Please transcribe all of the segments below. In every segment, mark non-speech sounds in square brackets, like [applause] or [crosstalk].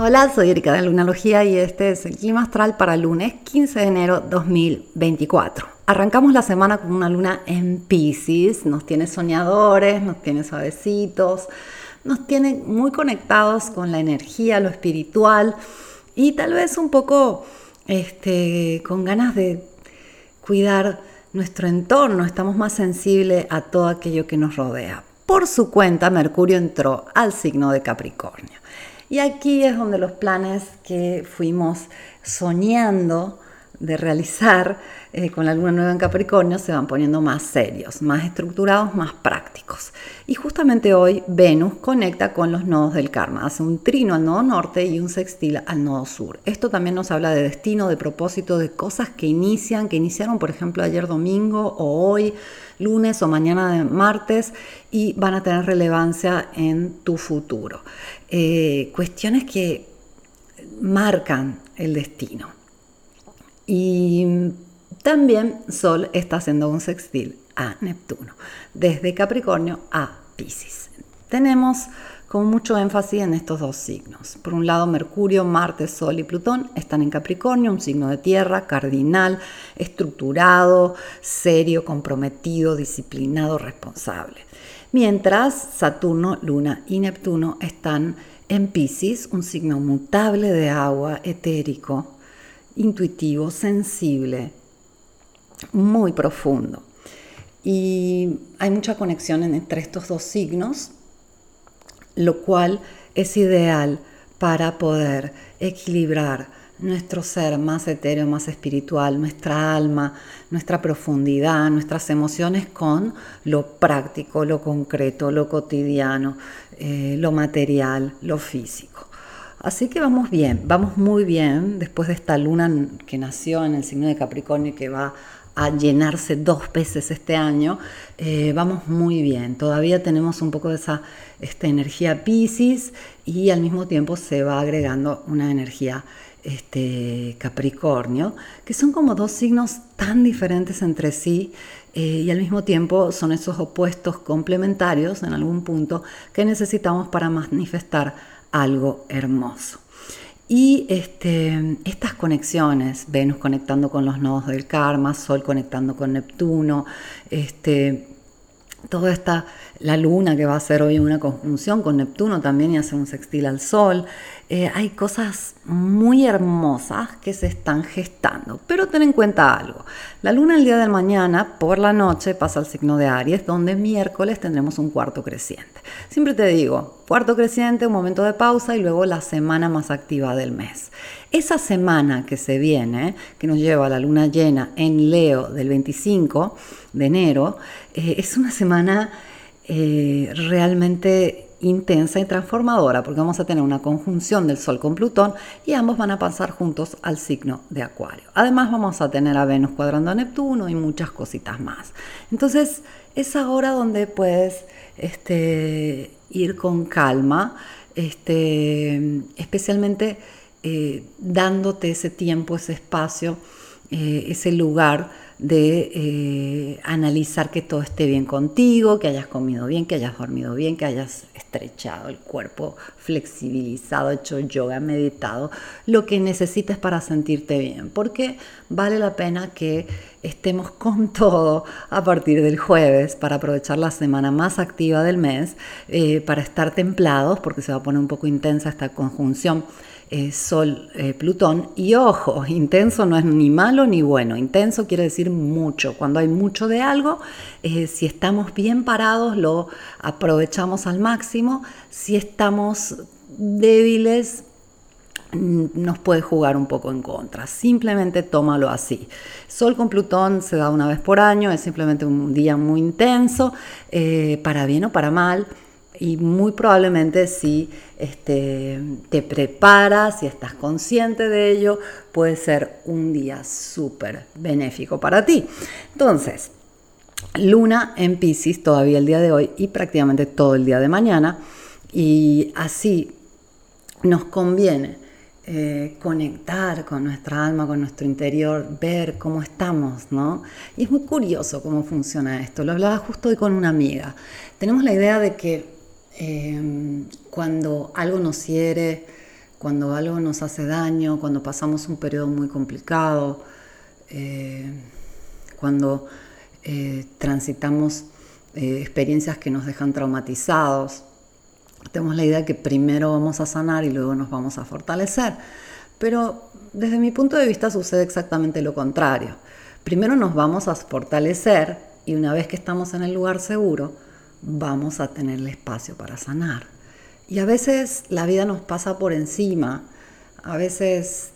Hola, soy Erika de Lunalogía y este es el clima astral para lunes 15 de enero 2024. Arrancamos la semana con una luna en Pisces, nos tiene soñadores, nos tiene suavecitos, nos tiene muy conectados con la energía, lo espiritual y tal vez un poco este, con ganas de cuidar nuestro entorno, estamos más sensibles a todo aquello que nos rodea. Por su cuenta, Mercurio entró al signo de Capricornio. Y aquí es donde los planes que fuimos soñando de realizar eh, con la luna nueva en Capricornio se van poniendo más serios, más estructurados, más prácticos. Y justamente hoy Venus conecta con los nodos del karma, hace un trino al nodo norte y un sextil al nodo sur. Esto también nos habla de destino, de propósito, de cosas que inician, que iniciaron por ejemplo ayer domingo o hoy lunes o mañana de martes y van a tener relevancia en tu futuro. Eh, cuestiones que marcan el destino. Y también Sol está haciendo un sextil a Neptuno, desde Capricornio a Pisces. Tenemos con mucho énfasis en estos dos signos. Por un lado, Mercurio, Marte, Sol y Plutón están en Capricornio, un signo de tierra, cardinal, estructurado, serio, comprometido, disciplinado, responsable. Mientras Saturno, Luna y Neptuno están en Pisces, un signo mutable de agua, etérico, intuitivo, sensible, muy profundo. Y hay mucha conexión entre estos dos signos, lo cual es ideal para poder equilibrar nuestro ser más etéreo, más espiritual, nuestra alma, nuestra profundidad, nuestras emociones con lo práctico, lo concreto, lo cotidiano, eh, lo material, lo físico. Así que vamos bien, vamos muy bien después de esta luna que nació en el signo de Capricornio y que va a llenarse dos veces este año, eh, vamos muy bien. Todavía tenemos un poco de esa esta energía Pisces y al mismo tiempo se va agregando una energía este, Capricornio, que son como dos signos tan diferentes entre sí eh, y al mismo tiempo son esos opuestos complementarios en algún punto que necesitamos para manifestar algo hermoso. Y este, estas conexiones, Venus conectando con los nodos del karma, Sol conectando con Neptuno, este, toda esta, la luna que va a hacer hoy una conjunción con Neptuno también y hace un sextil al Sol. Eh, hay cosas muy hermosas que se están gestando, pero ten en cuenta algo. La luna el día de mañana, por la noche, pasa al signo de Aries, donde miércoles tendremos un cuarto creciente. Siempre te digo, cuarto creciente, un momento de pausa y luego la semana más activa del mes. Esa semana que se viene, que nos lleva a la luna llena en Leo del 25 de enero, eh, es una semana eh, realmente intensa y transformadora, porque vamos a tener una conjunción del Sol con Plutón y ambos van a pasar juntos al signo de Acuario. Además vamos a tener a Venus cuadrando a Neptuno y muchas cositas más. Entonces es ahora donde puedes este, ir con calma, este, especialmente eh, dándote ese tiempo, ese espacio, eh, ese lugar de eh, analizar que todo esté bien contigo, que hayas comido bien, que hayas dormido bien, que hayas estrechado el cuerpo, flexibilizado, hecho yoga, meditado, lo que necesites para sentirte bien, porque vale la pena que estemos con [laughs] todo a partir del jueves para aprovechar la semana más activa del mes, para estar templados, porque se va a poner un poco intensa esta conjunción eh, Sol, eh, Plutón. Y ojo, intenso no es ni malo ni bueno. Intenso quiere decir mucho. Cuando hay mucho de algo, eh, si estamos bien parados, lo aprovechamos al máximo. Si estamos débiles, mm, nos puede jugar un poco en contra. Simplemente tómalo así. Sol con Plutón se da una vez por año, es simplemente un día muy intenso, para bien o para mal y muy probablemente si este, te preparas, si estás consciente de ello, puede ser un día súper benéfico para ti. Entonces, luna en Pisces todavía el día de hoy y prácticamente todo el día de mañana y así nos conviene eh, conectar con nuestra alma, con nuestro interior, ver cómo estamos, ¿no? Y es muy curioso cómo funciona esto. Lo hablaba justo hoy con una amiga. Tenemos la idea de que Em, cuando algo nos hiere, cuando algo nos hace daño, cuando pasamos un periodo muy complicado, eh, cuando eh, transitamos eh, experiencias que nos dejan traumatizados. Tenemos la idea que primero vamos a sanar y luego nos vamos a fortalecer. Pero desde mi punto de vista sucede exactamente lo contrario. Primero nos vamos a fortalecer y una vez que estamos en el lugar seguro, vamos a tener el espacio para sanar. Y a veces la vida nos pasa por encima, a veces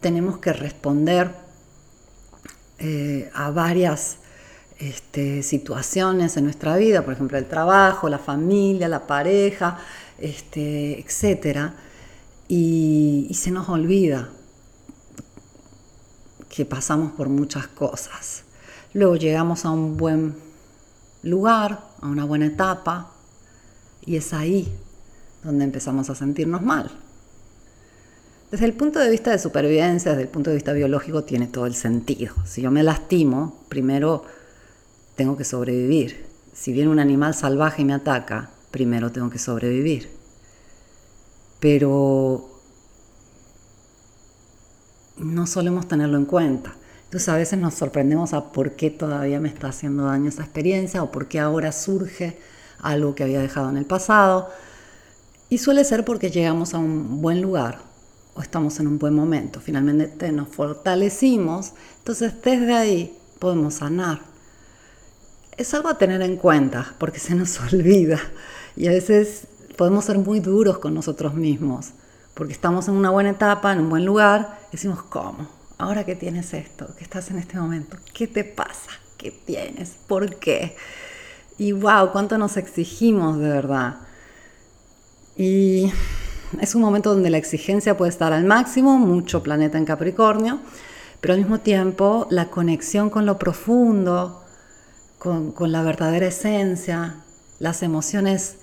tenemos que responder eh, a varias este, situaciones en nuestra vida, por ejemplo el trabajo, la familia, la pareja, este, etc. y se nos olvida que pasamos por muchas cosas. Luego llegamos a un buen lugar, a una buena etapa, y es ahí donde empezamos a sentirnos mal. Desde el punto de vista de supervivencia, desde el punto de vista biológico, tiene todo el sentido. Si yo me lastimo, primero tengo que sobrevivir. Si viene un animal salvaje y me ataca, primero tengo que sobrevivir. Pero no solemos tenerlo en cuenta. Entonces a veces nos sorprendemos a por qué todavía me está haciendo daño esa experiencia o por qué ahora surge algo que había dejado en el pasado. Y suele ser porque llegamos a un buen lugar o estamos en un buen momento. Finalmente nos fortalecimos, entonces desde ahí podemos sanar. Es algo a tener en cuenta porque se nos [laughs] olvida y a veces podemos ser muy duros con nosotros mismos porque estamos en una buena etapa, en un buen lugar, decimos, ¿cómo? Ahora que tienes esto, que estás en este momento, ¿qué te pasa? ¿Qué tienes? ¿Por qué? Y wow, cuánto nos exigimos de verdad. Y es un momento donde la exigencia puede estar al máximo, mucho planeta en Capricornio, pero al mismo tiempo la conexión con lo profundo, con, con la verdadera esencia, las emociones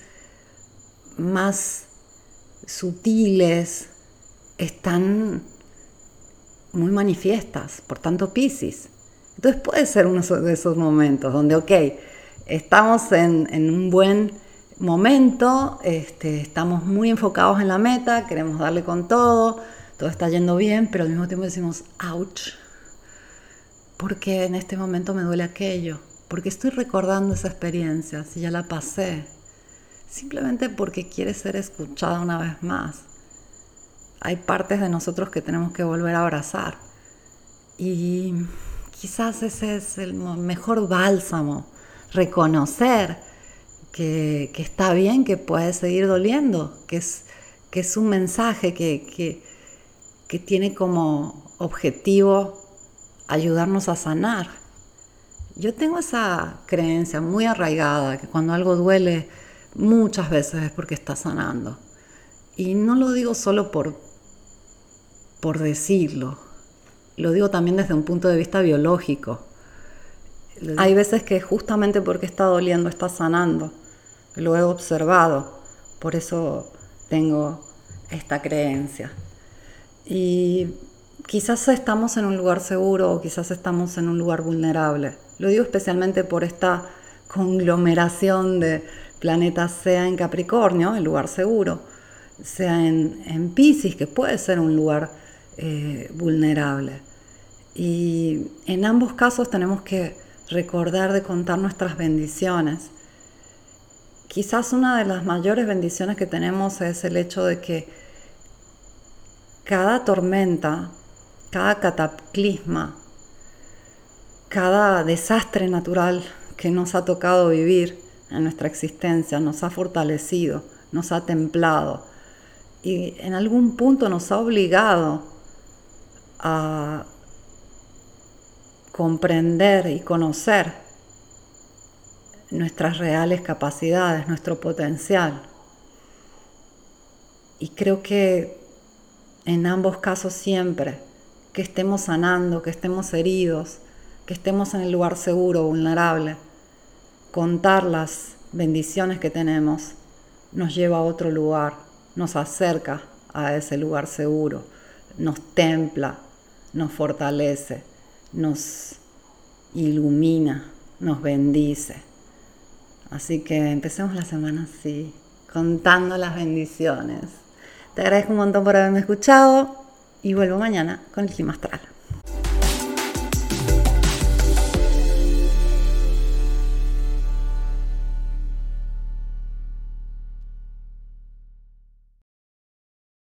más sutiles, están muy manifiestas, por tanto Pisces. Entonces puede ser uno de esos momentos donde, ok, estamos en, un buen momento, este, estamos muy enfocados en la meta, queremos darle con todo, todo está yendo bien, pero al mismo tiempo decimos, ouch, porque en este momento me duele aquello, porque estoy recordando esa experiencia, si ya la pasé, simplemente porque quiere ser escuchada una vez más. Hay partes de nosotros que tenemos que volver a abrazar. Y quizás ese es el mejor bálsamo, reconocer que, está bien, que puede seguir doliendo, que es, que es un mensaje que, que tiene como objetivo ayudarnos a sanar. Yo tengo esa creencia muy arraigada, que cuando algo duele, muchas veces es porque está sanando. Y no lo digo solo por, por decirlo, lo digo también desde un punto de vista biológico. Hay veces que justamente porque está doliendo está sanando. Lo he observado, por eso tengo esta creencia. Y quizás estamos en un lugar seguro o quizás estamos en un lugar vulnerable. Lo digo especialmente por esta conglomeración de planeta sea en Capricornio, el lugar seguro, sea en, en Pisces, que puede ser un lugar eh, vulnerable. Y en ambos casos tenemos que recordar de contar nuestras bendiciones. Quizás una de las mayores bendiciones que tenemos es el hecho de que cada tormenta, cada cataclisma, cada desastre natural que nos ha tocado vivir, en nuestra existencia, nos ha fortalecido, nos ha templado y en algún punto nos ha obligado a comprender y conocer nuestras reales capacidades, nuestro potencial. Y creo que en ambos casos siempre, que estemos sanando, que estemos heridos, que estemos en el lugar seguro, vulnerable, contar las bendiciones que tenemos nos lleva a otro lugar, nos acerca a ese lugar seguro, nos templa, nos fortalece, nos ilumina, nos bendice. Así que empecemos la semana así, contando las bendiciones. Te agradezco un montón por haberme escuchado y vuelvo mañana con el clima.